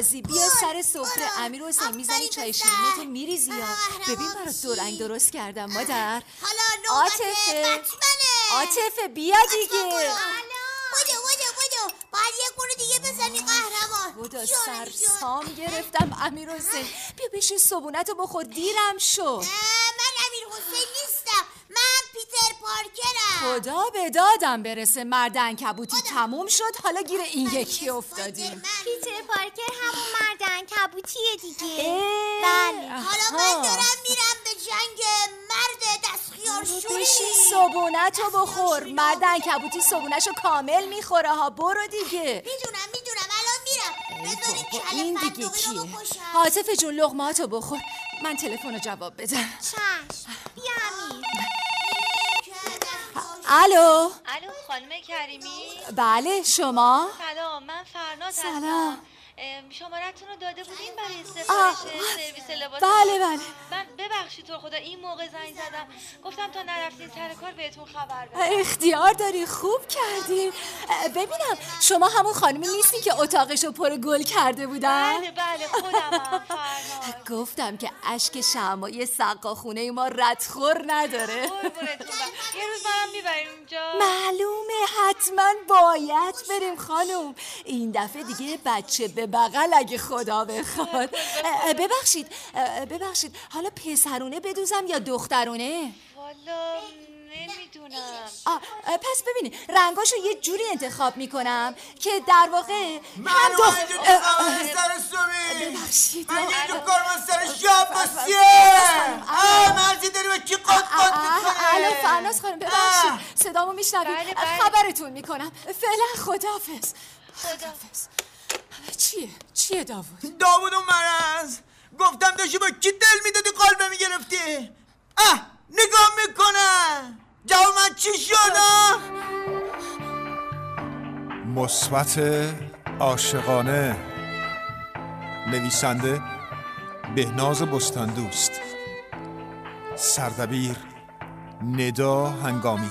تو بازی. بیا سر سفره. امیر حسین می‌زنی چای شیرینتو میریزی یا ببین برات دورنگ درست کردم مادر. حالا عاطفه. عاطفه بیا دیگه. باید یه گونه دیگه بزنی قهرمان. خدا. سرسام گرفتم امیر حسین. بیا بشین صبونتو بخور. دیرم شو. اه، من امیر حسین پارکرم خدا به دادم برسه مردن کبوتی تموم شد. حالا گیر این یکی افتادیم پیتر پارکر همون مردن کبوتیه دیگه. بله. حالا من. دارم میرم به جنگ مرد دستخیار شوری. بشین صبونتو بخور. مردن کبوتی صبونشو کامل می‌خوره ها. برو دیگه. می‌دونم می‌دونم. الان میرم. بذارید کله این دیگه رو کیه؟ حاطف جون لغماتو بخور. من تلفن رو جواب بدم. چشم. بیا الو. الو خانم کریمی. بله شما؟ سلام من فرناز سلام. هستم. ام، شمارتون رو داده بودین برای سفارش سرویس لباس بله، بله. من ببخشید تو رو خدا این موقع زنگ زدم. گفتم تا نرفتین سر کار بهتون خبر بدم. اختیار داری خوب کردی. ببینم شما همون خانمی نیستی که اتاقشو پر گل کرده بودن؟ بله بله خودمم فرناز گفتم که اشک شمای سقا خونه ما ردخور نداره. یه روز منم می‌برین اونجا. معلومه حتما باید بریم خانم. این دفعه دیگه بچه به بغل اگه خدا بخواد. ببخشید ببخشید. حالا پسرونه بدوزم یا دخترونه؟ والا نمی‌دونم. پس ببینید رنگاشو یه جوری انتخاب می‌کنم که در واقع هم منو دخ- اینجا تو اه، خبر سر صبحی ببخشید. من آه. اینجا کار من سر شب بسیه آه مرزی داری با کی قد قد اه، الو می‌کنه فرناز خانم ببخشید. صدامو میشنوید. بله، بله. خبرتون می‌کنم. فعلا خداحافظ. خداحافظ. چیه چیه داوود؟ داوود اون مرز گفتم داشتی با کی دل می‌دادی قلبه می‌گرفتی؟ اه نگاه می‌کنه جواب من چی شد آه؟ مثبت عاشقانه نویسنده بهناز بستاندوست سردبیر ندا هنگامی.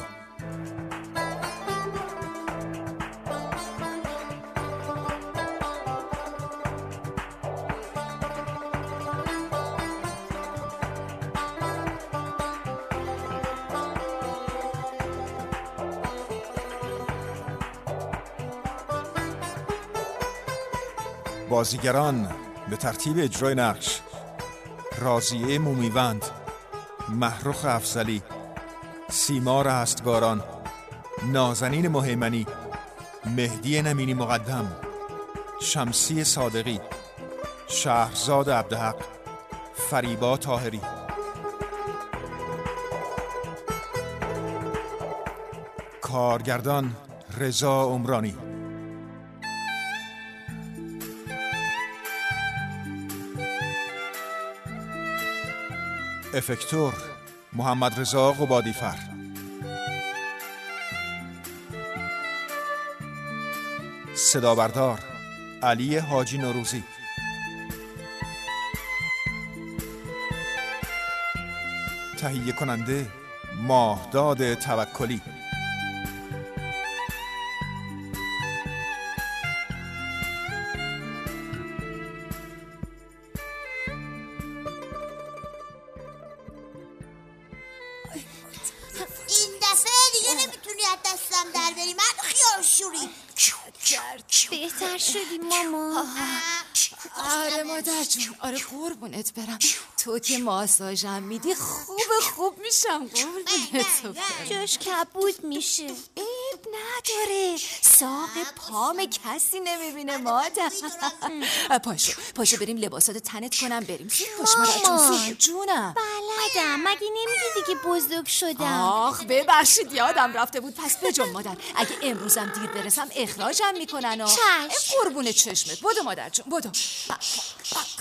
بازیگران به ترتیب اجرای نقش رازیه مومیوند محروخ افزلی سیما رستگاران نازنین مهیمنی مهدی نمینی مقدم شمسی صادقی شهرزاد عبدحق فریبا تاهری کارگردان رضا عمرانی. افکتور محمد رضا قبادیفر صدا بردار علی حاجی نوروزی. تهیه کننده ماهداد توکلی. تو که ماساژم میدی خوب خوب میشم قربونت جاش کبود میشه. عیب نداره. ساق پام کسی نمی‌بینه مادر. پاشو پاشو بریم لباسات تنت کنم بریم. پاش مادر جونم. بلدم مگه نمیگی دیگه بزرگ شدم؟ آخ ببخشید یادم رفته بود. پس بجم مادر اگه امروزم دیر برسم اخراجم می‌کنن و چشم. قربون چشمت. بدو مادر جون بدو.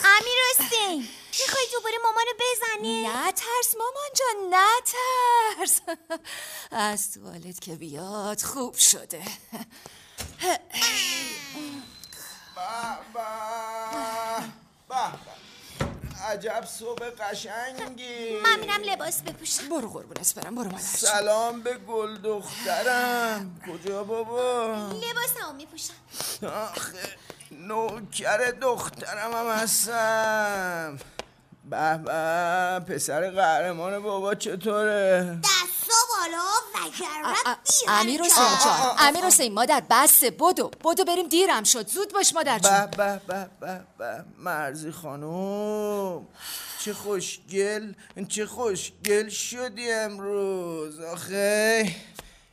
امیر حسین می‌خوای دوباره مامانو بزنی؟ نه ترس مامان جان نه ترس. از توالت که بیاد خوب شده. به به به. عجب صبح قشنگی. من میرم لباس بپوشم. برو قربونت برم برو مادر. سلام به گل دخترم. کجا بابا؟ لباسمو میپوشم. آخه نوکر دخترم هم هستم. به به پسر قهرمان بابا چطوره؟ دستا بالا وگرنه امیر حسین جان امیر حسین مادر بسه بدو بدو بریم دیرم شد. زود باش مادر جون. به به به به. به مرزی خانم چه خوشگل چه خوشگل شدی امروز. آخه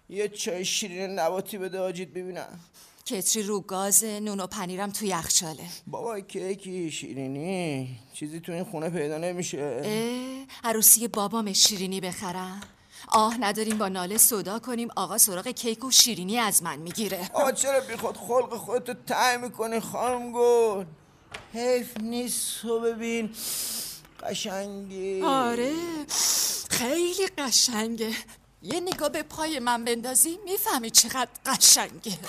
یه چای شیرین نباتی بده آجید ببینم. کتری رو گاز نون و پنیرم تو یخچاله بابا کیکی شیرینی؟ چیزی تو این خونه پیدا نمیشه. اه، عروسی بابام شیرینی بخرم. آه نداریم با ناله صدا کنیم. آقا سراغ کیک و شیرینی از من می‌گیره. آقا چرا بی خود خلق خودتو تعیین می‌کنی خانم گل حیف نیست تو ببین. قشنگی. آره خیلی قشنگه. یه نگاه به پای من بندازی می‌فهمی چقدر قشنگه.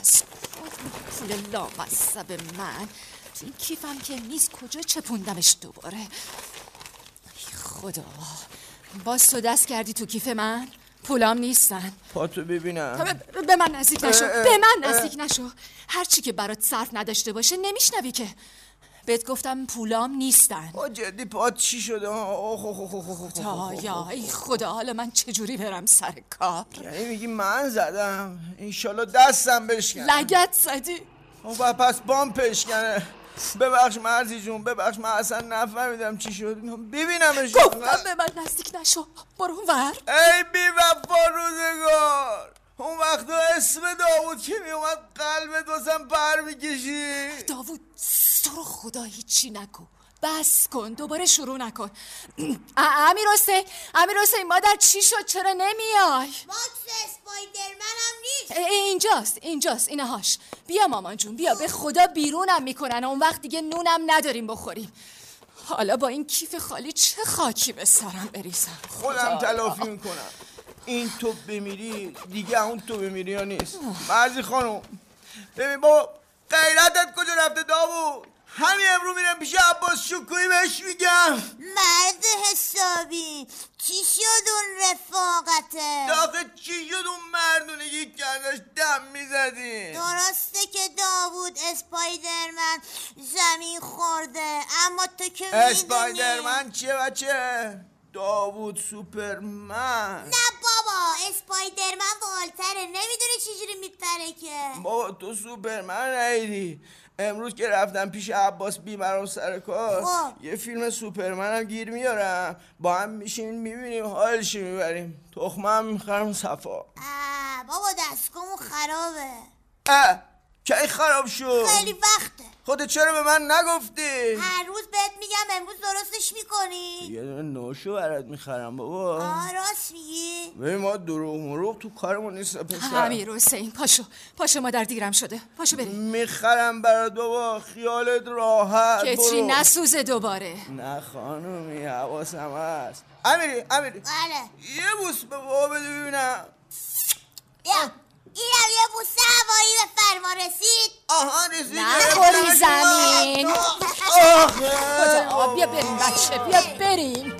پس پول لامصب من. تو این کیفم که نیست کجا چپوندمش دوباره؟ ای خدا. باز تو دست کردی تو کیف من؟ پولام نیستن. پاتو ببینم. به- به من نزدیک نشو. به من. نزدیک نشو. هر چی که برات صرف نداشته باشه نمیشنوی که. بهت گفتم پولام نیستن. با جدی پات چی شده؟ تا. یا ای خدا حالا من چجوری برم سر کار؟ یعنی میگی من زدم؟ انشالله دستم بشکنه. لگت زدی. و پس بام پشکنه ببخش مرزی جون ببخش من اصلا نفهمیدم چی شد. ببینمش. گفتم به من نزدیک نشو. برو ور. ای بی وفا روزگار. اون وقتا اسم داوود که میومد قلبت واسم پر می‌کشی داوود تو رو خدا هیچی نکن بس کن دوباره شروع نکن. امیر حسین امیر حسین مادر چی شد؟ چرا نمیای؟ ماکس اسپایدرمن هم نیست. اینجاست اینجاست اینهاش بیا مامان جون بیا. به خدا بیرونم می‌کنن. اون وقت دیگه نونم نداریم بخوریم. حالا با این کیف خالی چه خاکی به سرم بریزم؟ خودم تلافی می‌کنم این تو بمیری دیگه اون تو بمیری یا نیست؟ مرزی خانم ببین بابا غیرتت کجا رفته داوود؟ همین امرو میرم پیش عباس شکویی بهش میگم. مرد حسابی. چی شد اون رفاقته؟ داخل چی شد اون مردونگی ازش دم می‌زدی. درسته که داوود اسپایدرمن زمین خورده اما تو که می‌دونی؟ اسپایدرمن چیه بچه داوود سوپرمن. نه بابا اسپایدرمن بالتره نمی‌دونه چجوری میپره که. بابا تو سوپرمن نیدی امروز که رفتم پیش عباس بیمرام سر کار. یه فیلم سوپرمن هم گیر میارم. با هم میشین می‌بینیم حالش می‌بریم. تخمه هم می‌خرم صفا. آه، بابا دستگاهمون خرابه. اه کی خراب شد؟ خیلی وقته خودت چرا به من نگفتی؟ هر روز بهت میگم امروز درستش می‌کنی. یه دونه نوشو برات می‌خرم بابا. آه راست میگی. ببین ما دروغ مروغ تو کارمون نیست پسر. امیر حسین پاشو پاشو مادر دیرم شده. پاشو بریم. می‌خرم برات بابا. خیالت راحت. کتری. نسوزه دوباره. نه خانومی حواسم هست. امیری امیری. بله. یه بوس به بابا بده ببینم. یا اینم یه بوسه هوایی به فرما رسید. آها رسید. نخوری. زمین. آخه بیا بریم بچه بیا بریم.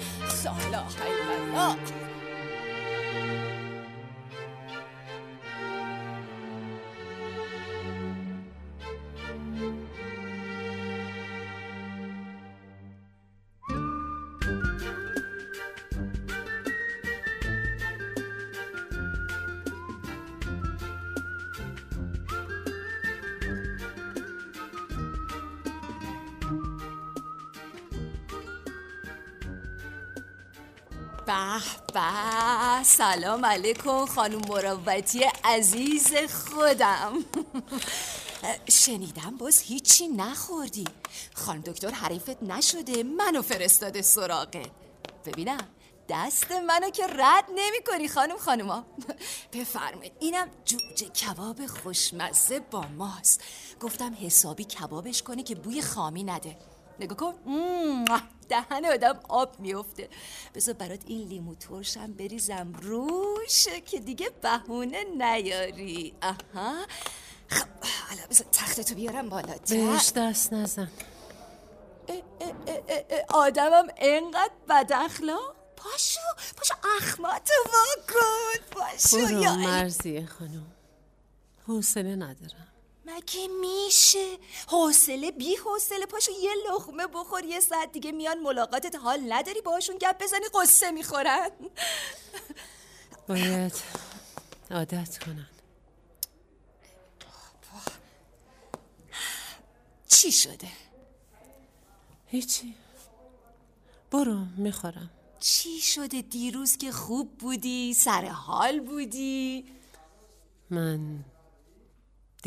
سالا حیوالا به به. سلام علیکم خانم مروتی عزیز خودم. شنیدم باز هیچی نخوردی. خانم دکتر حریفت نشده منو فرستاده سراغه ببینم دست منو که رد نمی کنی خانم خانوما. بفرمایید اینم جوجه کباب خوشمزه با ماست. گفتم حسابی کبابش کنی که بوی خامی نده. نگاه کن. دهن آدم آب میفته بذار برات این لیمو ترشم بریزم روش که دیگه بهونه نیاری. آها. خب حالا بذار تختتو بیارم بالا. بهش دست نزن. آدمم انقدر بد اخلاق. پاشو پاشو اخماتو واکن پاشو برو یا مرزیه خانم. حوصله ندارم. مگه میشه؟ حوصله بی حوصله پاشو یه لخمه بخور یه ساعت دیگه میان ملاقاتت حال نداری باشون گپ بزنی قصه می‌خورن. باید عادت کنن. چی شده؟ هیچی. برو می‌خورم. چی شده دیروز که خوب بودی سر حال بودی؟ من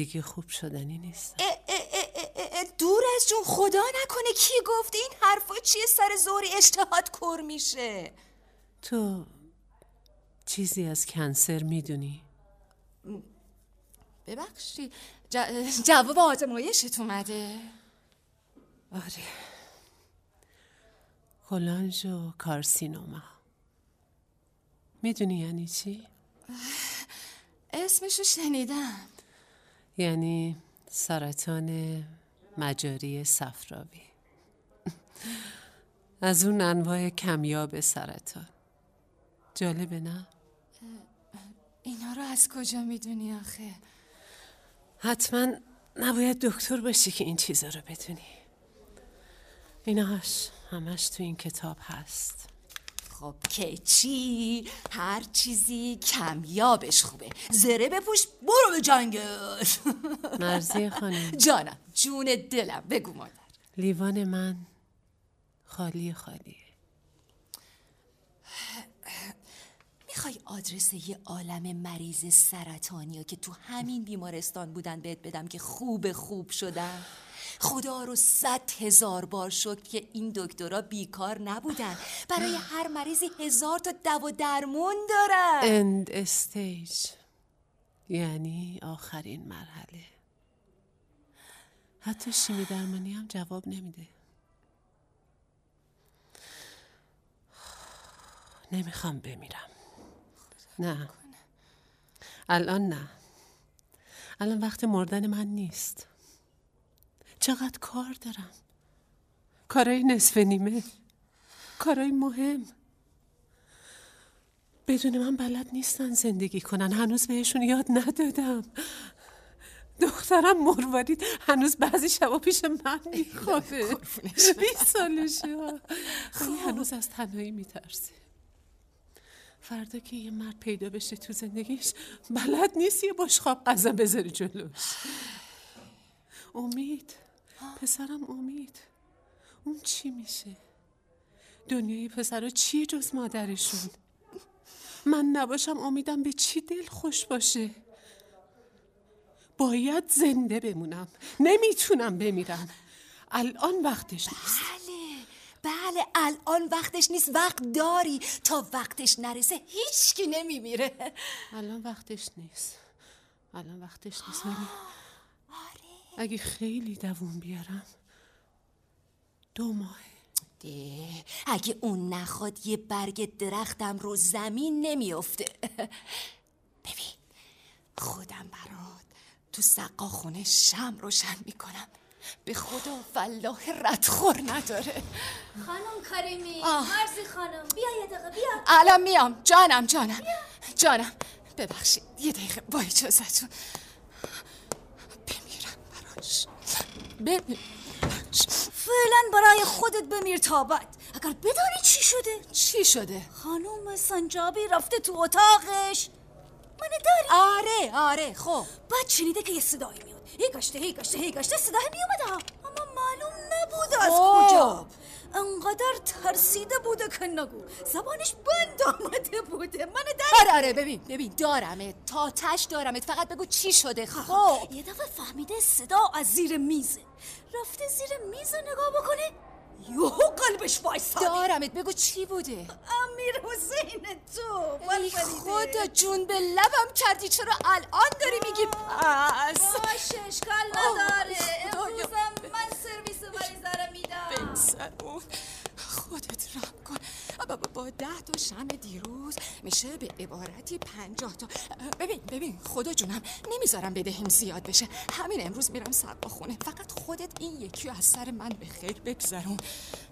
دیگه خوب شدنی اه دور از جون خدا نکنه کی گفته این حرفا چیه سر زوری اشتهات کر میشه. تو چیزی از کنسر می‌دونی؟ ببخشی. ج- جواب آزمایشت اومده. آره. کلانژ و کارسینوما. می‌دونی یعنی چی؟ اسمشو شنیدم. یعنی سرطان مجاری صفراوی. از اون انواع کمیاب سرطان. جالبه نه؟ اینا رو از کجا می‌دونی آخه؟ حتما نباید دکتر باشی که این چیزا رو بدونی. ایناش همش تو این کتاب هست. خب که چی؟ هر چیزی کمیابش خوبه. زره بپوش برو به جنگل مرزی خانم. جانم جون دلم بگو مادر. لیوان من خالی خالیه می‌خوای آدرس یه عالم مریض سرطانی که تو همین بیمارستان بودن بهت بدم که خوب خوب شدن؟ خدا رو صد هزار بار شکر که این دکترها بیکار نبودن. برای هر مریضی هزار تا دوا درمون دارن. اند استیج یعنی آخرین مرحله. حتی شیمی درمانی هم جواب نمیده. نمی‌خوام بمیرم. نه. الان نه. الان وقت مردن من نیست. چقدر کار دارم؟ کارای نصف نیمه. کارای مهم. بدون من بلد نیستن زندگی کنن. هنوز بهشون یاد ندادم. دخترم مروارید. هنوز بعضی شبا پیش من میخوابه. بیست سالشه. ولی هنوز از تنهایی میترسه. فردا که یه مرد پیدا بشه تو زندگیش بلد نیست یه بشخاب غذا بذاره جلوش. امید. پسرم امید. اون چی میشه؟ دنیای پسرها چیه جز مادرشون؟ من نباشم امیدم به چی دل خوش باشه؟ باید زنده بمونم. نمی‌تونم بمیرم. الان وقتش نیست. بله. بله الان وقتش نیست. وقت داری. تا وقتش نرسه هیچکی نمیمیره. الان وقتش نیست. الان وقتش نیست. ولی اگه خیلی دووم بیارم دو ماه ده. اگه اون نخواد یه برگ درختم رو زمین نمیافته. ببین خودم برات تو سقا خونه شم روشن می‌کنم. به خدا والله ردخور نداره. خانم کریمی آه. مرزی خانم. بیا یه دقیقه بیا. الان میام. جانم جانم. جانم. ببخشید یه دقیقه با اجازتون فعلا برای خودت بمیر تا بعد اگر بدانی چی شده؟ چی شده؟ خانم سنجابی رفته تو اتاقش. منو داری؟ آره آره خب. بعد شنیده که یه صدایی میاد. هی گشته هی گشته هی گشته صدای میومده ها اما معلوم نبود از خب. کجا. انقدر ترسیده بوده که نگو. زبانش بند آمده بوده. من داری آره آره ببین ببین دارمت. تا تش دارمت. فقط بگو چی شده. خب یه دفعه فهمیده صدا از زیر میزه. رفته زیر میز نگاه بکنه. یوهو قلبش وایساده دارمت بگو چی بوده؟ امیر حسین تو ای خدا جون به لبم کردی چرا الان داری میگی؟ پس. باشه اشکال نداره. امروزم من سرویس مریضه رو میدم. بگذرون خودت رم کن. با, ده تا شم دیروز. میشه به عبارتی پنجاه تا. ببین ببین خدا جونم نمی‌ذارم بدهیم زیاد بشه. همین امروز میرم سقا خونه. فقط خودت این یکی از سر من به خیر بگذرون.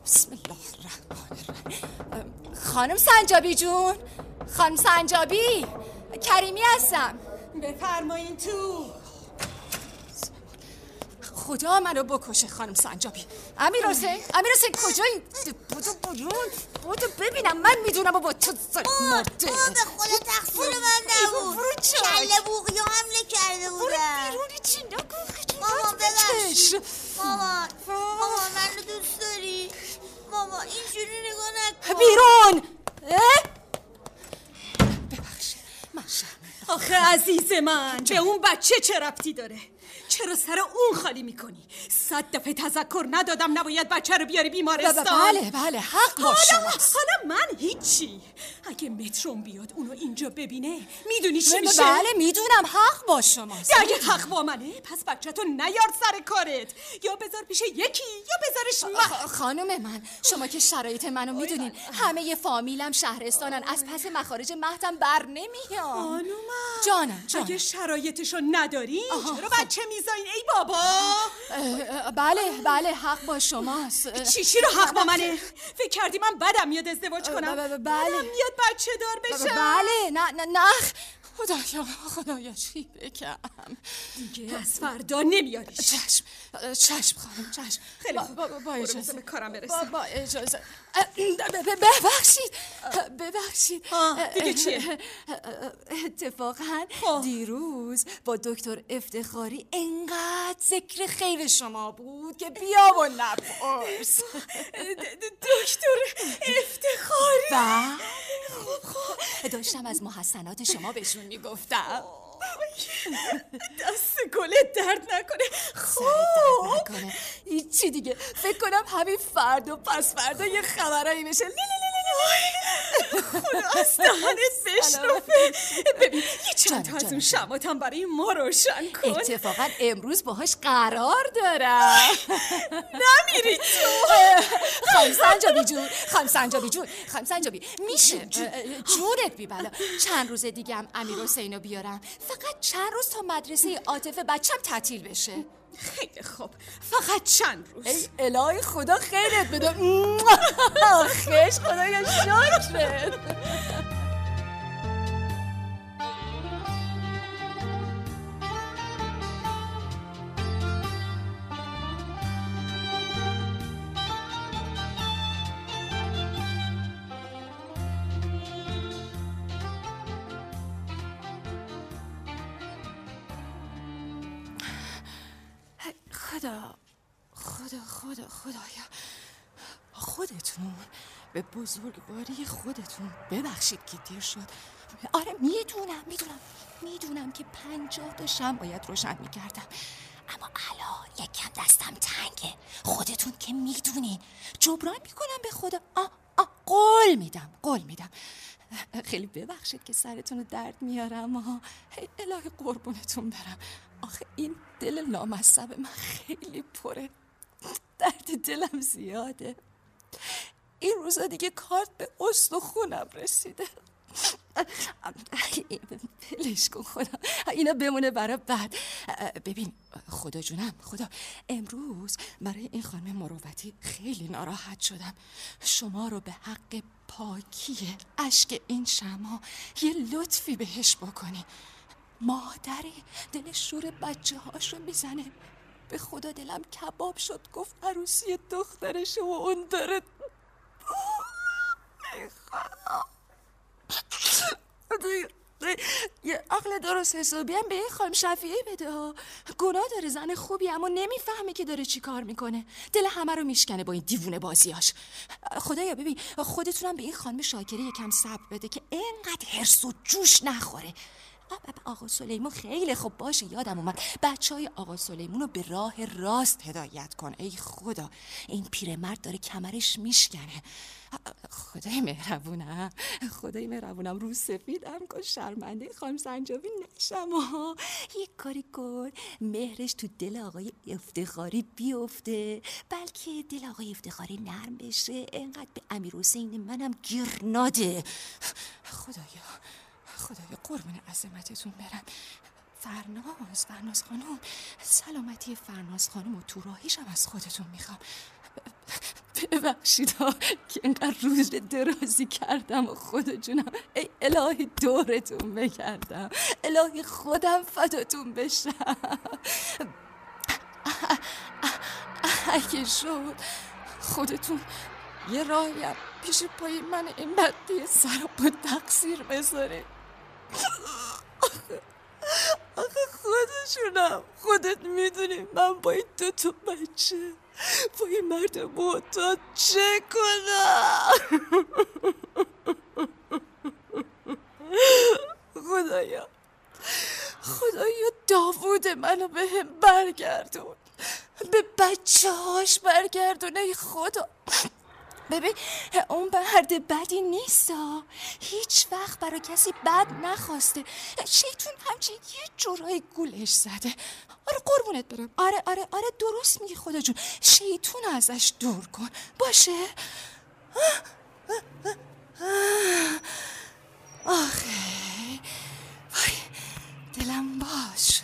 بسم الله الرحمن الرحیم. خانم سنجابی جون. خانم سنجابی کریمی هستم. بفرمایین تو. خدا منو بکشه خانم سنجابی؟ امیر حسین امیر حسین کجایی؟ بودو برون بودو ببینم من می‌دونم و با تو مرده بابا به خدا تقصیر من نبود. برو چای. کله بوغیا حمله کرده برو بودن بیرونی چی؟ نگو مامان بکش. ببخشید مامان مامان منو دوست داری؟ مامان اینجوری نگاه نکن. بیرون! اه؟ ببخشید من آخه عزیز من به اون بچه چه ربطی داره؟ چرا سر اون خالی می‌کنی؟ صد دفعه تذکر ندادم نباید بچه رو بیاری بیمارستان. بله بله حق با حالا, شماست حالا من هیچی. اگه متروم بیاد اونو اینجا ببینه می‌دونی چی میشه؟ بله می‌دونم. حق با شماست. اگه حق با منه پس بچه تو نیار سر کارت. یا بذار پیش یکی یا بذارش من خانم من شما که شرایط منو می‌دونین همه ی فامیلم شهرستانن. از پس مخارج مهدم بر نمیام خانومم. جانم جانم. اگه شرایطشو نداری چرا بچه میزاین ای بابا. بله بله حق با شماست. اه، چیشی رو حق با منه؟ فکر کردی من بدم میاد ازدواج کنم؟ بله. بدم میاد بچه دار بشم. بله نه نه نه. خدایا خدایا چی بگم؟ دیگه از فردا نمیاریش. چشم چشم خانم چشم. خیلی با, خوب. با, اجازه. به کارم برسم با اجازه. ببخشید. ببخشید. دیگه چیه؟ اتفاقا خب. دیروز با دکتر افتخاری انقدر ذکر خیر شما بود که بیا و نپرس. دکتر افتخاری؟ و؟ خب خب. داشتم از محسنات شما بهشون می‌گفتم. دست گلت درد نکنه. نکنه. هیچی دیگه؟ فکر کنم همین فردا پس فردا یه خبرایی بشه لی لی لی لی لی. خدا از دهنت بشرفه ببین یه چند تا از اون شماتم برای ما روشن کن. اتفاقا امروز باهاش قرار دارم. نمیری تو. خانم سنجابی جون خانم سنجابی جون خانم سنجابی میشه؟ جونت بی بلا. چند روز دیگه هم امیر حسینو بیارم. فقط چند روز تا مدرسه عاطفه بچم تعطیل بشه. خیلی خوب. فقط چند روز. ای الهی خدا خیرت بده. خش خدایا شکرت. خدا خدا خدا خدایا. خودتون به بزرگواری خودتون ببخشید که دیر شد. آره می‌دونم می‌دونم می‌دونم که پنجاه تا شم باید روشن می‌کردم. اما الان یکم دستم تنگه. خودتون که می‌دونین. جبران می‌کنم به خدا. آه آه قول میدم قول میدم. خیلی ببخشید که سرتون رو درد میارم. آه هی الهی قربونتون برم. این دل لامصب من خیلی پره. درد دلم زیاده. این روزا دیگه کارت به استخونم رسیده. پلش کن خدا. اینا بمونه برای بعد. ببین خدا جونم خدا. امروز برای این خانم مروتی خیلی ناراحت شدم. شما رو به حق پاکی اشک این شما یه لطفی بهش بکنی. مادری دل شور بچه هاشو می‌زنه. به خدا دلم کباب شد گفت عروسی دخترشه و اون داره. یه عقل درست حسابی هم به این خانم شفیعی بده ها. گناه داره زن خوبی اما نمی‌فهمه که داره چی کار می‌کنه. دل همه رو میشکنه با این دیوونه بازیاش خدایا ببین خودتونم به این خانم شاکری یکم صبر بده که اینقدر هرس و جوش نخوره. آقا سلیمون خیلی خوب باشه یادم اومد. بچه های آقا سلیمون رو به راه راست هدایت کن. ای خدا این پیرمرد داره کمرش میشکنه. خدای مهربونم خدای مهربونم. رو سفیدم کن شرمنده خانم سنجابی نشم. ها یک کاری کن. مهرش تو دل آقای افتخاری بیفته. بلکه دل آقای افتخاری نرم بشه. انقدر به امیر حسین منم گیر ناده خدایا. خدایا قربون عظمتتون برم. فرناز فرناز خانم. سلامتی فرناز خانم و تو راهیشم از خودتون می‌خوام. ببخشید ها که اینقدر روز درازی کردم و خدا جونم ای الهی دورتون بگردم الهی خودم فداتون بشم. اگه شد خودتون یه راهیم پیش پای من این بدی سر با تقصیر بذاره آخه آخه خودشونم. خودت می‌دونی من با این دو تا بچه با این مرد معتاد چه کنم؟ خدایا. خدایا داوود منو به هم برگردون. به بچه هاش برگردون ای خدا. ببین اون مرد بدی نیست. هیچ وقت برای کسی بد نخواسته. شیطون همچین یه جورایی گولش زده. آره قربونت برم. آره آره آره درست میگی خدا جون. شیطون ازش دور کن. باشه؟ آخه. وای دلم باز شد.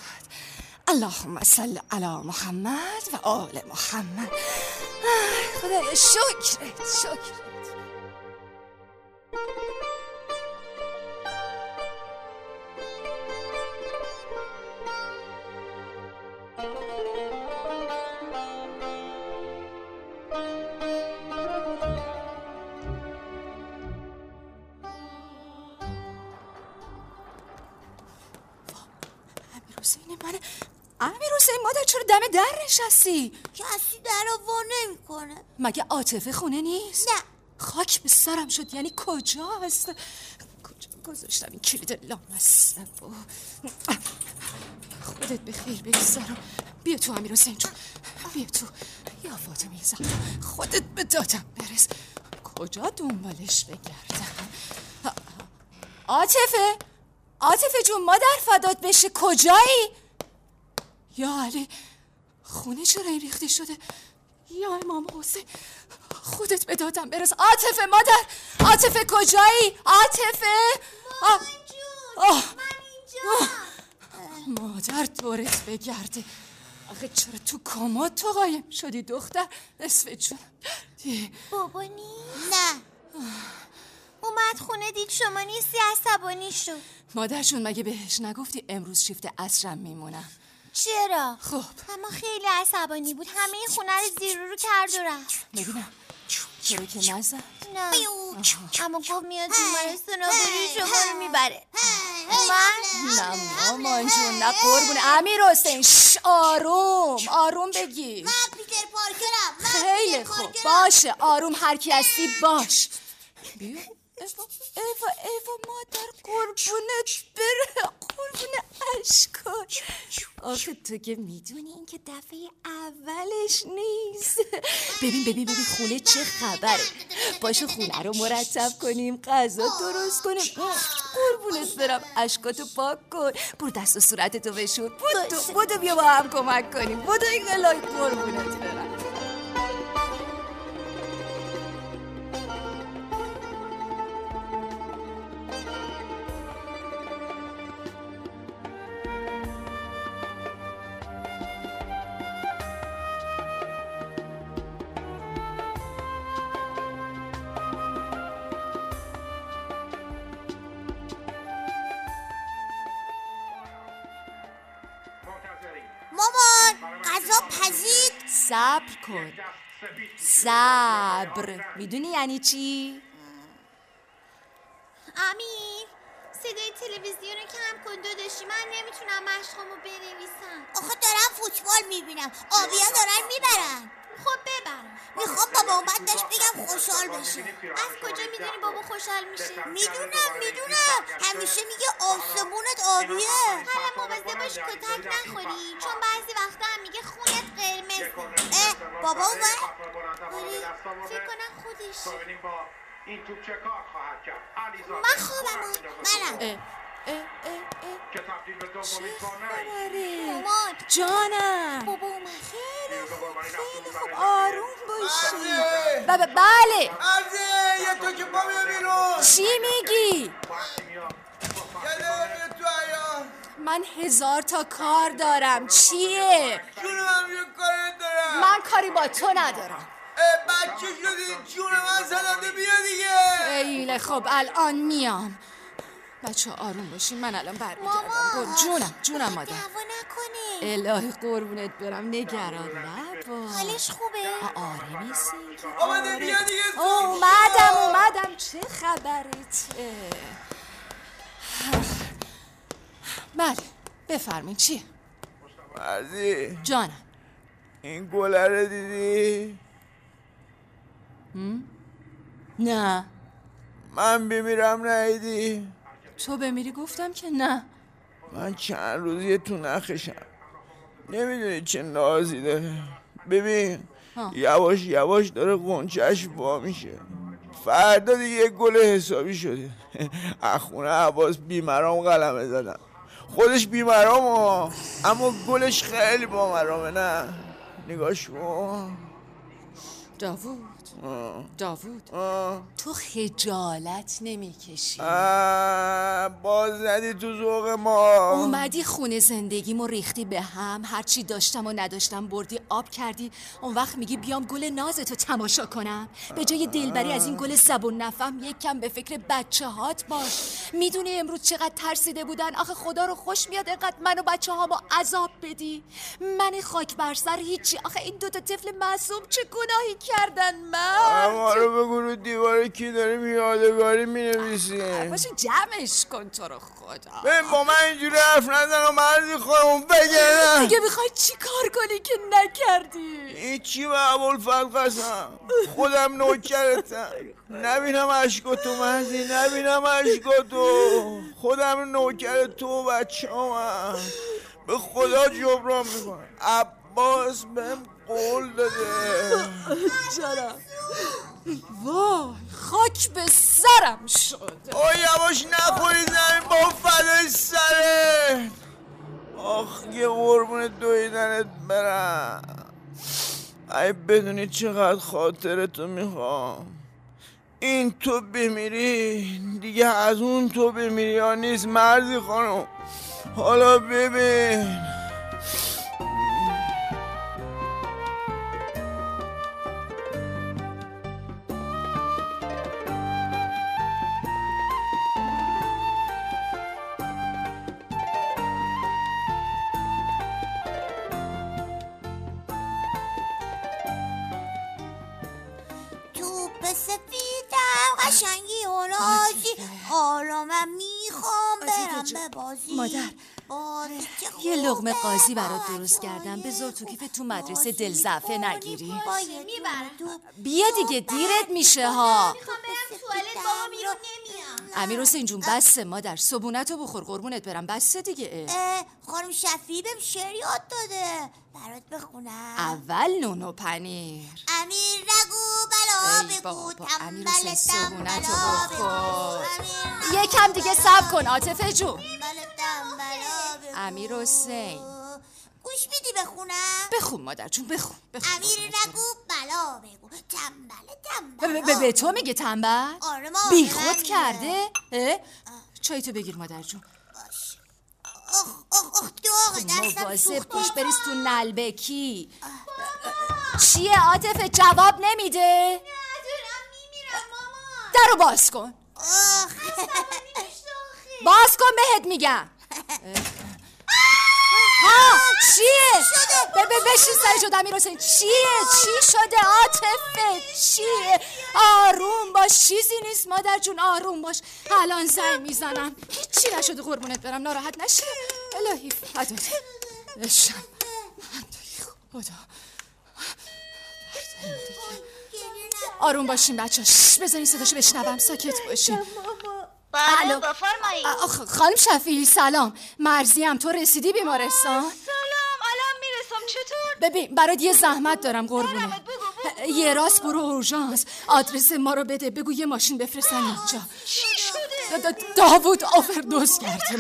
اللهم صل علی محمد و آل محمد. خدایا شکرت شکرت امیر حسین مادر چرا دم در نشستی؟ کسی در وا نمی‌کنه. مگه عاطفه خونه نیست؟ نه. خاک به سرم شد. یعنی کجاست؟ کجا گذاشتم این کلید لامصب خودت به خیر بگذارم بیا تو امیر حسین جون. بیا تو. یا فاطمه زهرا. خودت به دادم برس. کجا دنبالش بگردم؟ عاطفه؟ عاطفه جون مادر فدات بشه. کجایی؟ یا علی؟ خونه چرا این ریخته شده؟ یا امام حسین خودت به دادم برس. عاطفه مادر عاطفه کجایی؟ عاطفه؟ آه. آه. آه. مادر دورت بگرده. آخه چرا تو کامات تو قایم شدی دختر؟ نصف جون. بابا نیست نه. اومد خونه دید شما نیستی عصبانی شد. مادر جون مگه بهش نگفتی امروز شیفت عصرم میمونم؟ چرا؟ خب. اما خیلی عصبانی بود. همه این خونه رو زیر رو کرد و رفت. ببینم. چرا که نزد. نه اما گفت میاد بیمارستان و بری شما رو می‌بره. من؟ نه مامان جون نه قربون. امیر حسین ش آروم. آروم بگیر من پیتر پارکرم. خیلی خوب. باشه. آروم هر کی هستی باش. بیا. ایوا ایوا مادر قربونت بره قربون اشکات آخه تو که می‌دونی این که دفعه اولش نیست ببین ببین ببین خونه چه خبره باشه خونه رو مرتب کنیم غذا درست کنیم قربونت برم اشکاتو پاک کن برو دست و صورتتو بشور بودو بودو بیا با هم کمک کنیم بودو این الهی قربونت برم صبر کن. صبر. می‌دونی یعنی چی؟ امیر صدای تلویزیون رو کم کن داداشی من نمی‌تونم مشقامو بنویسم. آخه دارم فوتبال می‌بینم. آبیا دارن می‌برن. خب ببرم. می‌خوام بابا اومد بهش بگم خوشحال بشه از کجا می‌دونی بابا خوشحال میشه می‌دونم می‌دونم. همیشه میگه آسمونت آبیه. حالا مواظب باش کتک نخوری. چون بعضی وقتا هم میگه خونت قرمز اه بابا اومد. آره فکر کنم با این توپ چه کار خواهد کرد من خوابم. منم. که تبدیل به دومین مامان جانم. بابا اومد خیلی خوب خیلی خوب. آروم باشی. عزیز. بله بله. عرضه یه تو که پا بیرون. چی میگی؟ من هزار تا کار دارم. چیه؟ جون هم یه کاری دارم. من کاری با تو ندارم. بچه شدی جون من زدنده بیا دیگه. خیلی خب الان میام. بچه آروم باشین من الان برمیگردم. جونم جونم مادر. دعوا نکنه الهی قربونت برم نگران نباش. حالش خوبه؟ آره نیستی آمده بیا دیگه. اومدم اومدم. چه خبرته بله بفرمین چیه؟ مرزی جانم. این گله رو دیدی؟ نه. من بمیرم نیدی تو بمیری گفتم که نه. من چند روزیه تو نخشم. نمی‌دونی چه نازی داره. ببین ها. یواش یواش داره قنچش وا میشه. فردا دیگه یه گل حسابی شده. از خونه عباس بیمرام قلمه زدم. خودش بیمرام ها اما گلش خیلی با مرامه نه؟ نگاش کن. داوود. داوود. تو خجالت نمی‌کشی. باز زدی تو ذوق ما. اومدی خونه زندگیمو ریختی به هم. هرچی داشتم و نداشتم بردی آب کردی. اون وقت میگی بیام گل نازتو تماشا کنم. به جای دلبری از این گل زبون نفهم یک کم به فکر بچه هات باش. می‌دونی امروز چقدر ترسیده بودن؟ آخه خدا رو خوش میاد اینقدر من و بچه ها با عذاب بدی. من خاک بر سر هیچی. آخه این دوتا طفل معصوم چه گناهی کردن ما من رو بگو رو دیوار کی داریم؟ یادگاری می نویسیم باشه جمعش کن تو رو خدا. ببین با من اینجوری حرف نزن و مرزی خودمون بگردم. دیگه می‌خوای چی کار کنی که نکردی؟ این چی به ابوالفضل قسم. خودم نوکرتم. نبینم عشقاتو مرزی نبینم عشقاتو خودم نوکر تو و بچه. به خدا جبران می‌کنم. عباس بهم قول داده. جانم. وای خاک به سرم شد. او یواش نخوری زمین با فدای سرت. آخ یه قربون دویدنت برم. ای بدونی چقدر خاطرتو می‌خوام. این تو بمیری دیگه از اون تو بمیری ها نیست؟ مرزی خانم. حالا ببین. به مادر، یه لغمه قاضی برات درست کردم. بذار تو کیف تو مدرسه بازی دل ضعفه کنی، نگیری بیا دیگه دیرت میشه ها. امیر حسین جون بسه مادر صبونتو بخور قربونت برم. بسه دیگه. خانم شفیعی بهم شعر یاد داده. برات بخونم اول نون و پنیر امیر نگو بلا بگو تنبل تنبلا بگو. یکم دیگه صبر کن عاطفه بگو. امیر حسین. گوش میدی بخونم بخون مادر جون بخون, بخون امیر نگو بلا بگو تنبل. تنبلا به- تو میگه تنبل آره بی خود میگه. کرده؟ چای تو بگیر مادر جون مواظب باش بریز تو نلبکی. چیه عاطفه جواب نمیده. ندارم میمیرم مامان. درو باز کن. باز کن بهت میگم. ها چیه؟ به به بشین سر جدا امیر حسین. چیه؟ چی شده عاطفه؟ چیه؟ آروم باش چیزی نیست مادر جون آروم باش. الان زنگ می‌زنم. هیچی نشده قربونت برم. ناراحت نشی؟ الهی فدات بشم خدا. آروم باشین بچه ها. بذارین صداشو بشنوم. ساکت باشین. بله. بفرمایید. آخ، خانم شفیعی سلام. مرزیم تو رسیدی بیمارستان؟ سلام. الان می‌رسم. چطور؟ ببین برات یه زحمت دارم قربونه یه راست برو اورژانس. آدرس ما رو بده. بگو یه ماشین بفرستن اینجا. چی شده؟ دا- دا- داوود آفردوس کرده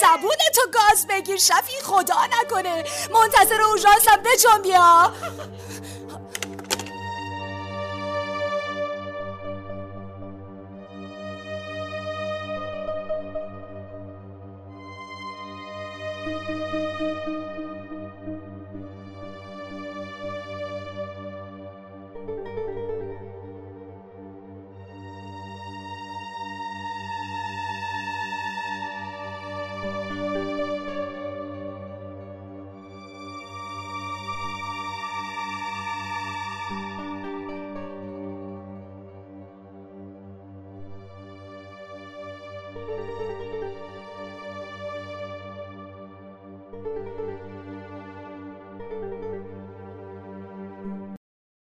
زبون تو گاز بگیر شفی خدا نکنه. منتظر اورژانسم بجنب